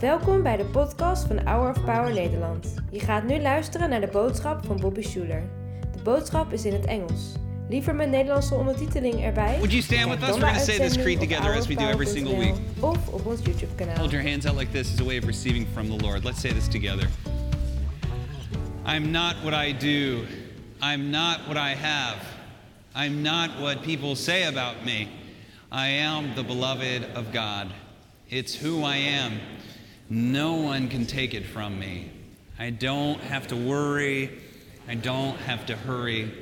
Welkom bij de podcast van Hour of Power Nederland. Je gaat nu luisteren naar de boodschap van Bobby Schuler. De boodschap is in het Engels. Liever met Nederlandse ondertiteling erbij? Would you stand with us? We're going to say this creed together as we do every single week. Of op ons YouTube kanaal. Hold your hands out like this as a way of receiving from the Lord. Let's say this together. I'm not what I do. I'm not what I have. I'm not what people say about me. I am the beloved of God. It's who I am. No one can take it from me. I don't have to worry. I don't have to hurry.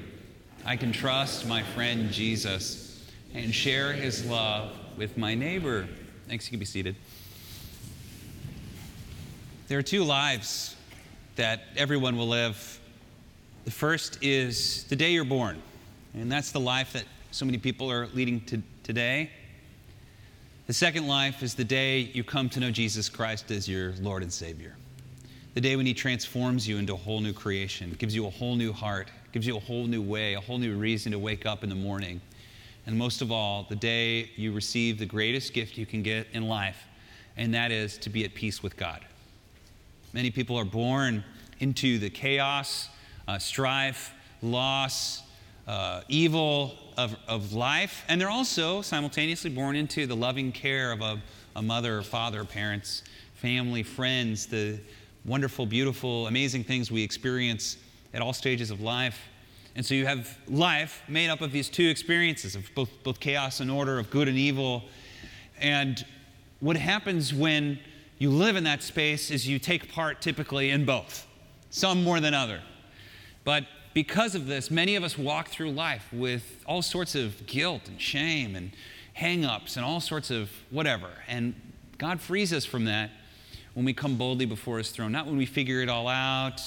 I can trust my friend Jesus and share his love with my neighbor. Thanks, you can be seated. There are two lives that everyone will live. The first is the day you're born, and that's the life that so many people are leading to today. The second life is the day you come to know Jesus Christ as your Lord and Savior. The day when He transforms you into a whole new creation, gives you a whole new heart, gives you a whole new way, a whole new reason to wake up in the morning. And most of all, the day you receive the greatest gift you can get in life, and that is to be at peace with God. Many people are born into the chaos, uh, strife, loss, uh, evil of, of life, and they're also simultaneously born into the loving care of a, a mother, father, parents, family, friends, the wonderful, beautiful, amazing things we experience at all stages of life. And so you have life made up of these two experiences of both, both chaos and order, of good and evil. And what happens when you live in that space is you take part typically in both, some more than other. But because of this, many of us walk through life with all sorts of guilt and shame and hang ups and all sorts of whatever. And God frees us from that when we come boldly before His throne. Not when we figure it all out,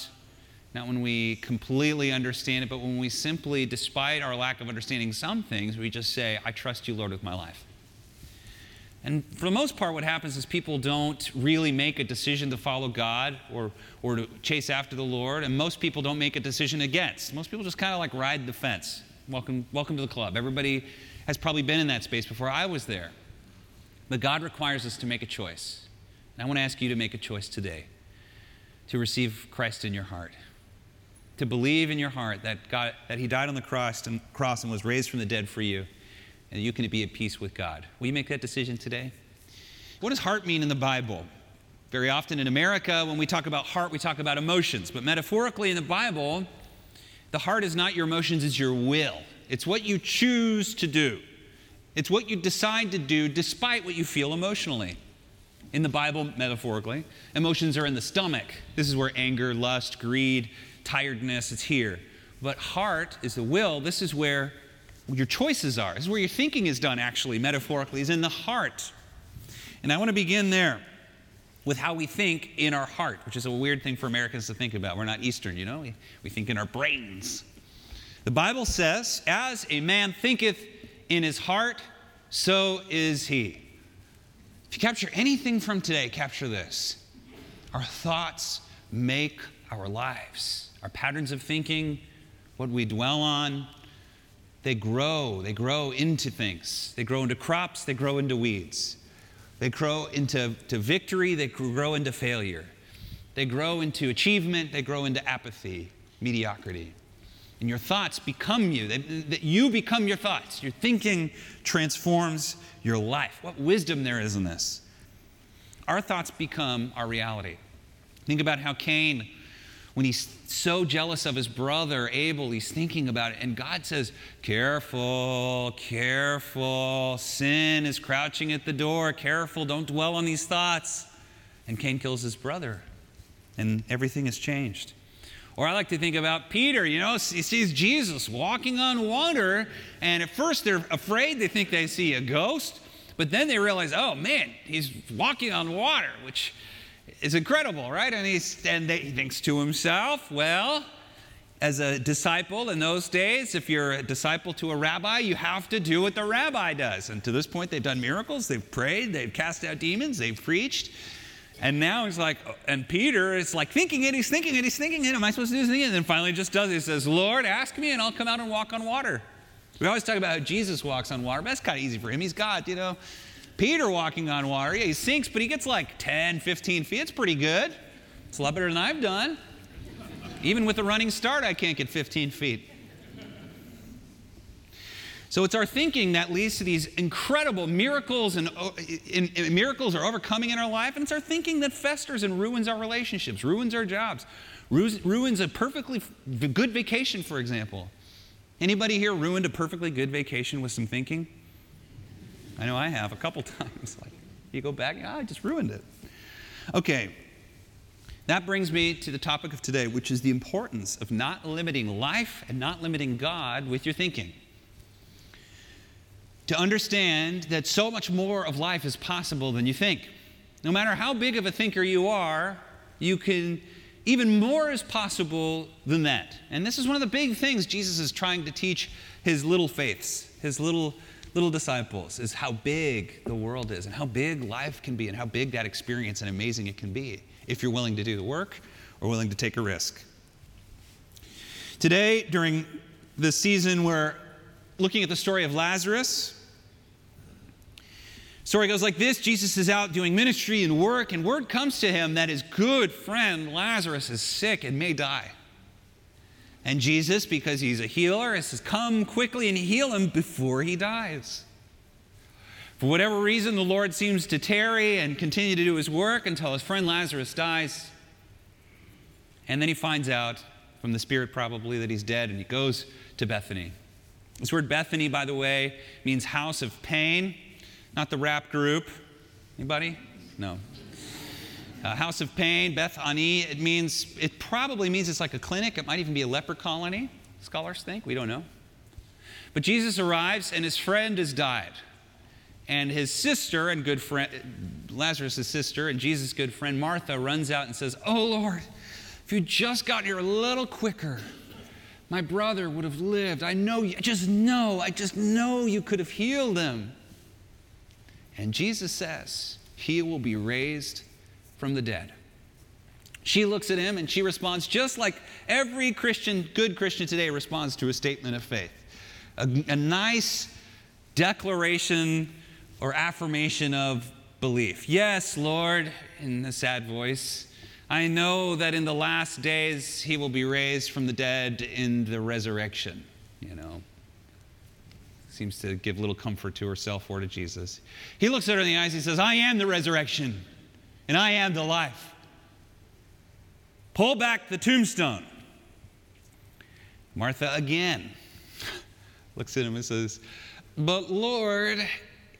not when we completely understand it, but when we simply, despite our lack of understanding some things, we just say, I trust you, Lord, with my life. And for the most part, what happens is people don't really make a decision to follow God or, or to chase after the Lord, and most people don't make a decision against. Most people just kind of like ride the fence. Welcome, welcome to the club. Everybody has probably been in that space before I was there. But God requires us to make a choice. And I want to ask you to make a choice today to receive Christ in your heart. To believe in your heart that, God, that He died on the cross and, cross and was raised from the dead for you and you can be at peace with God. Will you make that decision today? What does heart mean in the Bible? Very often in America, when we talk about heart, we talk about emotions. But metaphorically in the Bible, the heart is not your emotions, it's your will. It's what you choose to do, it's what you decide to do despite what you feel emotionally. In the Bible, metaphorically, emotions are in the stomach. This is where anger, lust, greed, tiredness, it's here. But heart is the will. This is where your choices are. This is where your thinking is done, actually, metaphorically, is in the heart. And I want to begin there with how we think in our heart, which is a weird thing for Americans to think about. We're not Eastern, you know, we, we think in our brains. The Bible says, As a man thinketh in his heart, so is he. If you capture anything from today, capture this. Our thoughts make our lives. Our patterns of thinking, what we dwell on, they grow. They grow into things. They grow into crops. They grow into weeds. They grow into to victory. They grow into failure. They grow into achievement. They grow into apathy, mediocrity. And your thoughts become you. That you become your thoughts. Your thinking transforms your life. What wisdom there is in this. Our thoughts become our reality. Think about how Cain when he's so jealous of his brother Abel, he's thinking about it. And God says, Careful, careful. Sin is crouching at the door. Careful, don't dwell on these thoughts. And Cain kills his brother, and everything has changed. Or I like to think about Peter, you know, he sees Jesus walking on water, and at first they're afraid, they think they see a ghost, but then they realize, oh man, he's walking on water, which is incredible, right? And, he's, and they, he thinks to himself, well, as a disciple in those days, if you're a disciple to a rabbi, you have to do what the rabbi does. And to this point, they've done miracles, they've prayed, they've cast out demons, they've preached. And now he's like, and Peter is like thinking it, he's thinking it, he's thinking it. Am I supposed to do this? And then finally just does it. He says, Lord, ask me and I'll come out and walk on water. We always talk about how Jesus walks on water, but that's kind of easy for him. He's God, you know. Peter walking on water. Yeah, he sinks, but he gets like 10, 15 feet. It's pretty good. It's a lot better than I've done. Even with a running start, I can't get 15 feet. So it's our thinking that leads to these incredible miracles and, uh, and, and, miracles are overcoming in our life, and it's our thinking that festers and ruins our relationships, ruins our jobs, ruins a perfectly good vacation, for example. Anybody here ruined a perfectly good vacation with some thinking? I know I have a couple times. Like you go back, oh, I just ruined it. Okay, that brings me to the topic of today, which is the importance of not limiting life and not limiting God with your thinking to understand that so much more of life is possible than you think. No matter how big of a thinker you are, you can, even more is possible than that. And this is one of the big things Jesus is trying to teach his little faiths, his little, little disciples, is how big the world is and how big life can be and how big that experience and amazing it can be if you're willing to do the work or willing to take a risk. Today, during the season, we're looking at the story of Lazarus. Story goes like this Jesus is out doing ministry and work, and word comes to him that his good friend Lazarus is sick and may die. And Jesus, because he's a healer, says, Come quickly and heal him before he dies. For whatever reason, the Lord seems to tarry and continue to do his work until his friend Lazarus dies. And then he finds out from the Spirit, probably, that he's dead, and he goes to Bethany. This word Bethany, by the way, means house of pain. Not the rap group. Anybody? No. Uh, House of Pain, Beth Ani, it means, it probably means it's like a clinic. It might even be a leper colony, scholars think. We don't know. But Jesus arrives and his friend has died. And his sister and good friend, Lazarus' sister and Jesus' good friend Martha runs out and says, Oh Lord, if you just got here a little quicker, my brother would have lived. I know, I just know, I just know you could have healed him. And Jesus says, He will be raised from the dead. She looks at him and she responds just like every Christian, good Christian today responds to a statement of faith. A, a nice declaration or affirmation of belief. Yes, Lord, in a sad voice, I know that in the last days he will be raised from the dead in the resurrection, you know seems to give little comfort to herself or to Jesus. He looks at her in the eyes. He says, I am the resurrection and I am the life. Pull back the tombstone. Martha again looks at him and says, But Lord,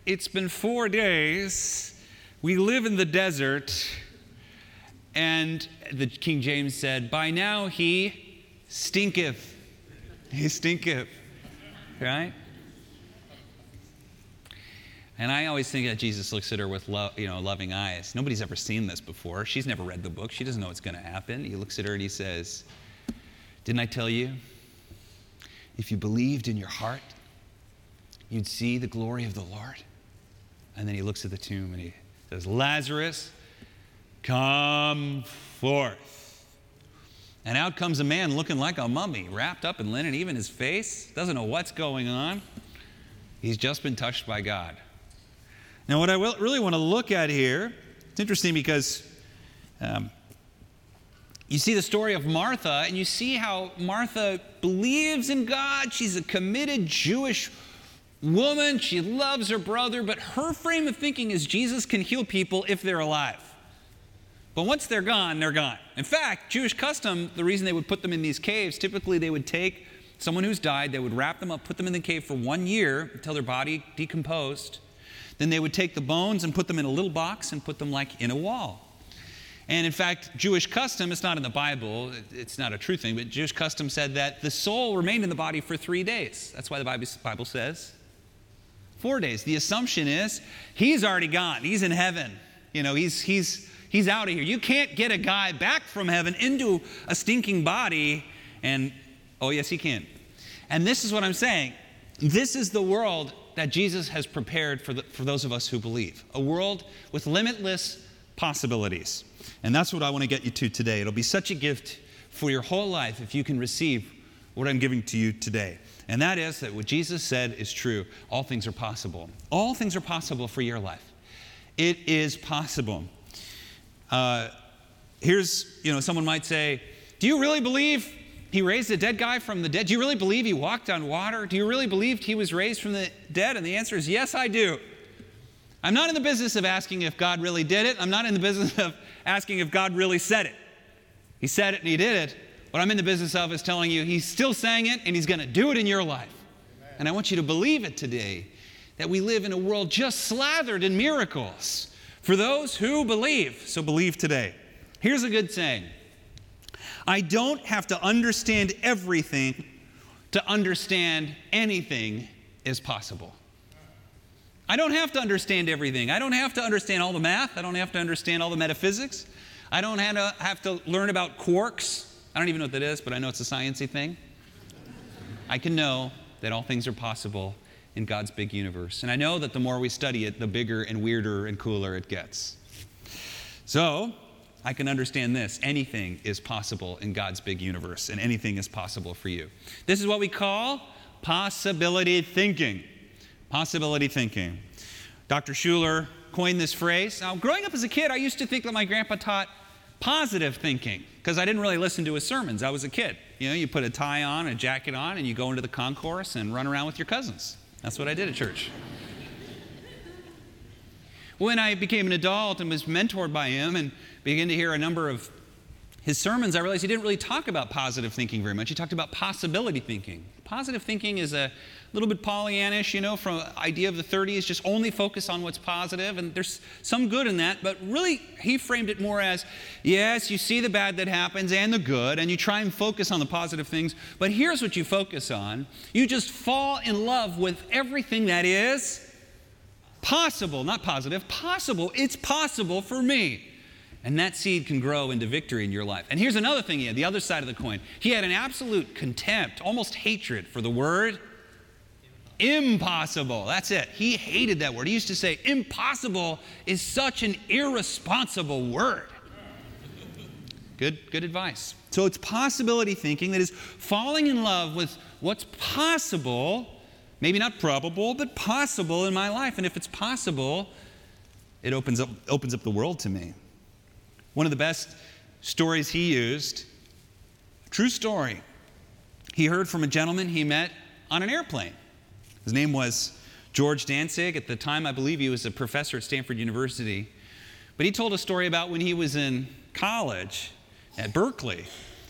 it's been four days. We live in the desert. And the King James said, By now he stinketh. He stinketh. Right? And I always think that Jesus looks at her with lo- you know, loving eyes. Nobody's ever seen this before. She's never read the book. She doesn't know what's going to happen. He looks at her and he says, Didn't I tell you? If you believed in your heart, you'd see the glory of the Lord. And then he looks at the tomb and he says, Lazarus, come forth. And out comes a man looking like a mummy, wrapped up in linen, even his face, doesn't know what's going on. He's just been touched by God. Now, what I really want to look at here, it's interesting because um, you see the story of Martha, and you see how Martha believes in God. She's a committed Jewish woman. She loves her brother, but her frame of thinking is Jesus can heal people if they're alive. But once they're gone, they're gone. In fact, Jewish custom, the reason they would put them in these caves, typically they would take someone who's died, they would wrap them up, put them in the cave for one year until their body decomposed then they would take the bones and put them in a little box and put them like in a wall. And in fact, Jewish custom, it's not in the Bible, it's not a true thing, but Jewish custom said that the soul remained in the body for three days. That's why the Bible says four days. The assumption is he's already gone, he's in heaven. You know, he's, he's, he's out of here. You can't get a guy back from heaven into a stinking body, and oh, yes, he can. And this is what I'm saying. This is the world that Jesus has prepared for, the, for those of us who believe a world with limitless possibilities. And that's what I want to get you to today. It'll be such a gift for your whole life if you can receive what I'm giving to you today. And that is that what Jesus said is true. All things are possible. All things are possible for your life. It is possible. Uh, here's, you know, someone might say, Do you really believe he raised a dead guy from the dead? Do you really believe he walked on water? Do you really believe he was raised from the dead? And the answer is yes, I do. I'm not in the business of asking if God really did it. I'm not in the business of asking if God really said it. He said it and he did it. What I'm in the business of is telling you he's still saying it and he's going to do it in your life. Amen. And I want you to believe it today that we live in a world just slathered in miracles for those who believe. So believe today. Here's a good saying I don't have to understand everything to understand anything is possible. I don't have to understand everything. I don't have to understand all the math. I don't have to understand all the metaphysics. I don't have to, have to learn about quarks. I don't even know what that is, but I know it's a sciencey thing. I can know that all things are possible in God's big universe. And I know that the more we study it, the bigger and weirder and cooler it gets. So, I can understand this. Anything is possible in God's big universe, and anything is possible for you. This is what we call possibility thinking. Possibility thinking. Dr. Schuller coined this phrase. Now, growing up as a kid, I used to think that my grandpa taught positive thinking because I didn't really listen to his sermons. I was a kid. You know, you put a tie on, a jacket on, and you go into the concourse and run around with your cousins. That's what I did at church. when I became an adult and was mentored by him and began to hear a number of his sermons, I realized he didn't really talk about positive thinking very much. He talked about possibility thinking. Positive thinking is a little bit Pollyannish, you know, from idea of the 30s, just only focus on what's positive, and there's some good in that, but really he framed it more as, yes, you see the bad that happens and the good, and you try and focus on the positive things, but here's what you focus on. You just fall in love with everything that is possible, not positive, possible. It's possible for me. And that seed can grow into victory in your life. And here's another thing he had, the other side of the coin. He had an absolute contempt, almost hatred for the word impossible. That's it. He hated that word. He used to say, impossible is such an irresponsible word. Good, good advice. So it's possibility thinking that is falling in love with what's possible, maybe not probable, but possible in my life. And if it's possible, it opens up, opens up the world to me. One of the best stories he used, true story. He heard from a gentleman he met on an airplane. His name was George Dantzig. At the time, I believe he was a professor at Stanford University. But he told a story about when he was in college at Berkeley.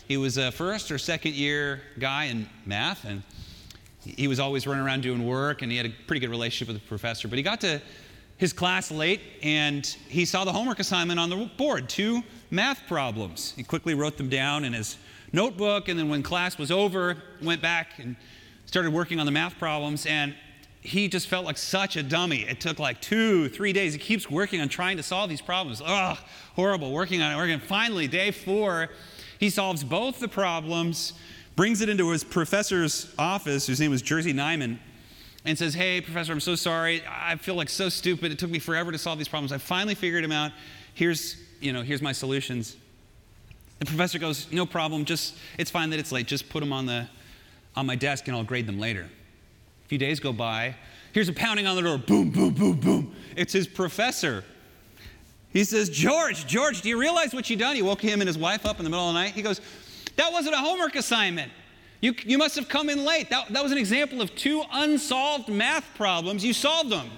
He was a first or second year guy in math, and he was always running around doing work, and he had a pretty good relationship with the professor. But he got to his class late and he saw the homework assignment on the board two math problems. He quickly wrote them down in his notebook and then when class was over, went back and started working on the math problems and he just felt like such a dummy. It took like two, three days. He keeps working on trying to solve these problems. Ugh, horrible, working on it, working. Finally, day four, he solves both the problems, brings it into his professor's office, whose name was Jerzy Neyman, and says, Hey, professor, I'm so sorry. I feel like so stupid. It took me forever to solve these problems. I finally figured them out. Here's, you know, here's my solutions. The professor goes, No problem. Just, it's fine that it's late. Just put them on, the, on my desk and I'll grade them later. A few days go by. Here's a pounding on the door. Boom, boom, boom, boom. It's his professor. He says, George, George, do you realize what you done? He woke him and his wife up in the middle of the night. He goes, That wasn't a homework assignment. You, you must have come in late. That, that was an example of two unsolved math problems. You solved them.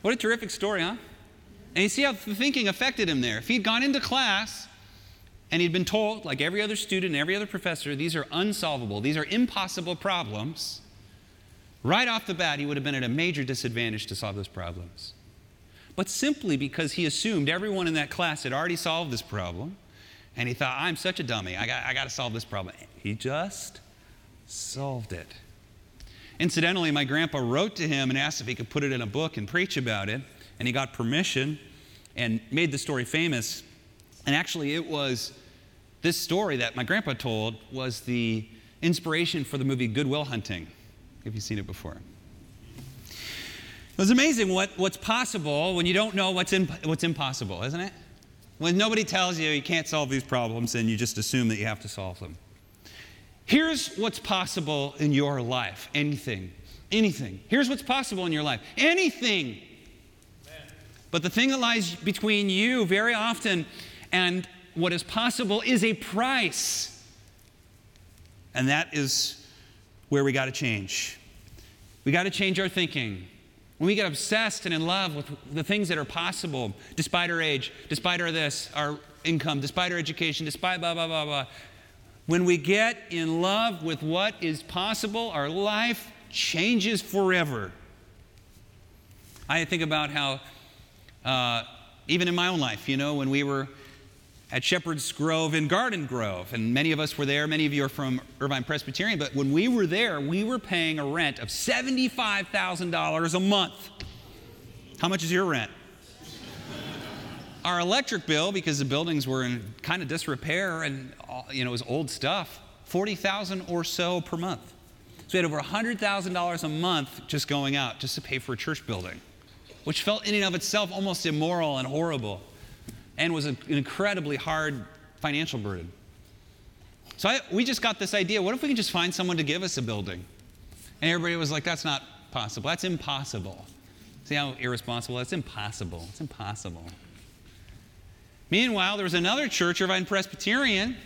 What a terrific story, huh? And you see how the thinking affected him there. If he'd gone into class and he'd been told, like every other student and every other professor, these are unsolvable, these are impossible problems, right off the bat, he would have been at a major disadvantage to solve those problems. But simply because he assumed everyone in that class had already solved this problem, and he thought, I'm such a dummy. I got, I got to solve this problem. He just solved it. Incidentally, my grandpa wrote to him and asked if he could put it in a book and preach about it. And he got permission and made the story famous. And actually, it was this story that my grandpa told was the inspiration for the movie Good Will Hunting. Have you seen it before? It was amazing what, what's possible when you don't know what's, in, what's impossible, isn't it? When nobody tells you you can't solve these problems, then you just assume that you have to solve them. Here's what's possible in your life anything. Anything. Here's what's possible in your life. Anything But the thing that lies between you very often and what is possible is a price. And that is where we got to change. We got to change our thinking. When we get obsessed and in love with the things that are possible, despite our age, despite our this, our income, despite our education, despite blah, blah, blah, blah. When we get in love with what is possible, our life changes forever. I think about how, uh, even in my own life, you know, when we were at Shepherd's Grove in Garden Grove, and many of us were there, many of you are from Irvine Presbyterian, but when we were there, we were paying a rent of $75,000 a month. How much is your rent? Our electric bill, because the buildings were in kind of disrepair and uh, you know it was old stuff, forty thousand or so per month. So we had over hundred thousand dollars a month just going out just to pay for a church building, which felt in and of itself almost immoral and horrible, and was an incredibly hard financial burden. So I, we just got this idea: what if we can just find someone to give us a building? And everybody was like, "That's not possible. That's impossible." See how irresponsible? That's impossible. It's impossible. Meanwhile, there was another church, Irvine Presbyterian,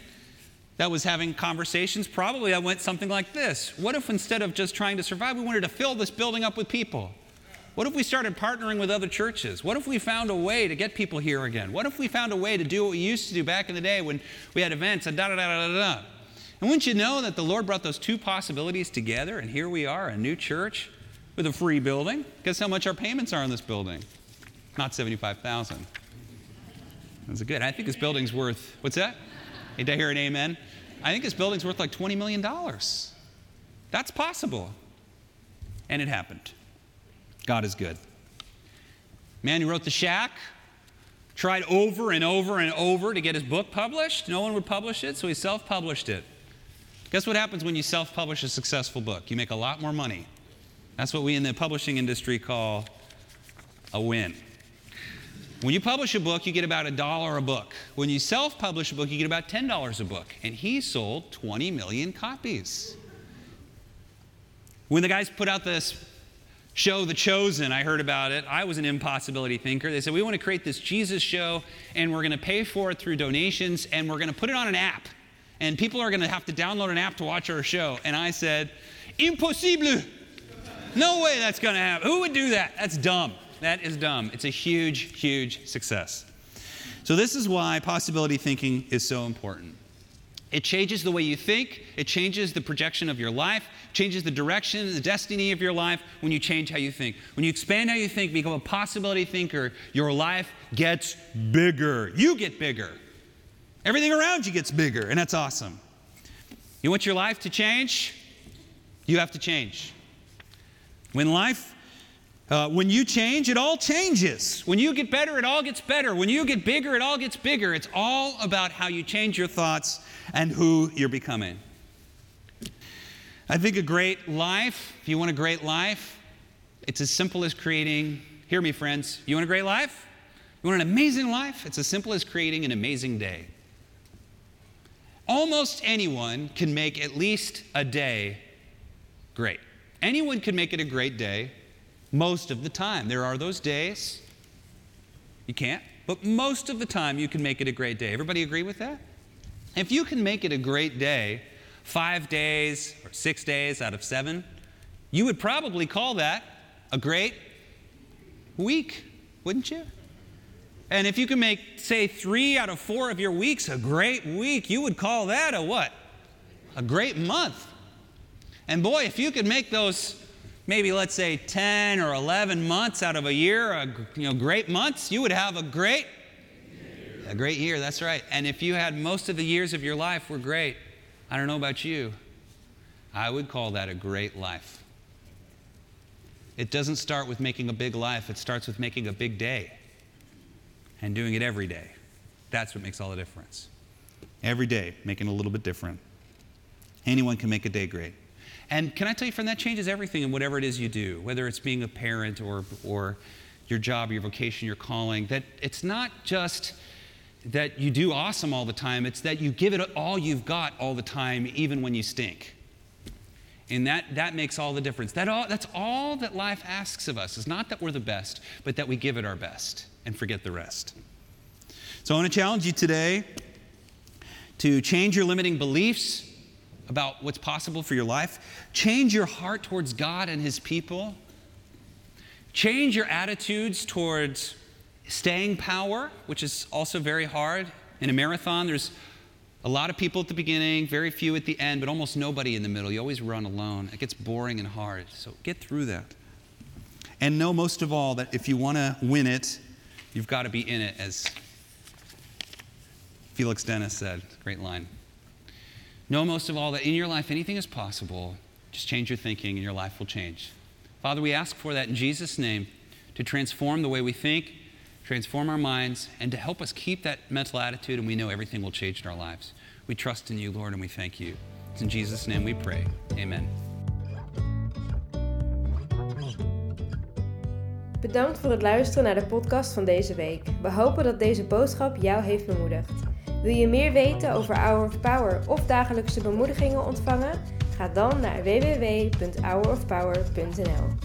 that was having conversations. Probably that went something like this What if instead of just trying to survive, we wanted to fill this building up with people? What if we started partnering with other churches? What if we found a way to get people here again? What if we found a way to do what we used to do back in the day when we had events and da da da da da? And wouldn't you know that the Lord brought those two possibilities together, and here we are, a new church with a free building? Guess how much our payments are on this building? Not 75,000. That's a good. I think this building's worth, what's that? Did I hear an amen? I think this building's worth like $20 million. That's possible. And it happened. God is good. Man who wrote The Shack tried over and over and over to get his book published. No one would publish it, so he self published it. Guess what happens when you self publish a successful book? You make a lot more money. That's what we in the publishing industry call a win. When you publish a book, you get about a dollar a book. When you self publish a book, you get about $10 a book. And he sold 20 million copies. When the guys put out this show, The Chosen, I heard about it. I was an impossibility thinker. They said, We want to create this Jesus show, and we're going to pay for it through donations, and we're going to put it on an app. And people are going to have to download an app to watch our show. And I said, Impossible. No way that's going to happen. Who would do that? That's dumb. That is dumb. It's a huge, huge success. So, this is why possibility thinking is so important. It changes the way you think, it changes the projection of your life, changes the direction, the destiny of your life when you change how you think. When you expand how you think, become a possibility thinker, your life gets bigger. You get bigger. Everything around you gets bigger, and that's awesome. You want your life to change? You have to change. When life uh, when you change, it all changes. When you get better, it all gets better. When you get bigger, it all gets bigger. It's all about how you change your thoughts and who you're becoming. I think a great life, if you want a great life, it's as simple as creating, hear me, friends, you want a great life? You want an amazing life? It's as simple as creating an amazing day. Almost anyone can make at least a day great. Anyone can make it a great day most of the time. There are those days you can't, but most of the time you can make it a great day. Everybody agree with that? If you can make it a great day, five days or six days out of seven, you would probably call that a great week, wouldn't you? And if you can make, say, three out of four of your weeks a great week, you would call that a what? A great month. And boy, if you could make those maybe let's say 10 or 11 months out of a year, a, you know, great months, you would have a great a great year, that's right. And if you had most of the years of your life were great, I don't know about you, I would call that a great life. It doesn't start with making a big life, it starts with making a big day and doing it every day. That's what makes all the difference. Every day, making a little bit different. Anyone can make a day great. And can I tell you, friend, that changes everything in whatever it is you do, whether it's being a parent or, or your job, your vocation, your calling. That it's not just that you do awesome all the time, it's that you give it all you've got all the time, even when you stink. And that, that makes all the difference. That all, that's all that life asks of us. It's not that we're the best, but that we give it our best. and forget the rest. So I want to challenge you today to change your limiting beliefs about what's possible for your life, change your heart towards God and His people, change your attitudes towards staying power, which is also very hard. In a marathon, there's a lot of people at the beginning, very few at the end, but almost nobody in the middle. You always run alone. It gets boring and hard. So get through that. And know most of all that if you want to win it, you've got to be in it, as Felix Dennis said. Great line. Know most of all that in your life anything is possible. Just change your thinking and your life will change. Father, we ask for that in Jesus' name to transform the way we think, transform our minds, and to help us keep that mental attitude, and we know everything will change in our lives. We trust in you, Lord, and we thank you. It's in Jesus' name we pray. Amen. Bedankt voor het luisteren naar de podcast van deze week. We hopen dat deze boodschap jou heeft bemoedigd. Wil je meer weten over Hour of Power of dagelijkse bemoedigingen ontvangen? Ga dan naar www.hourofpower.nl.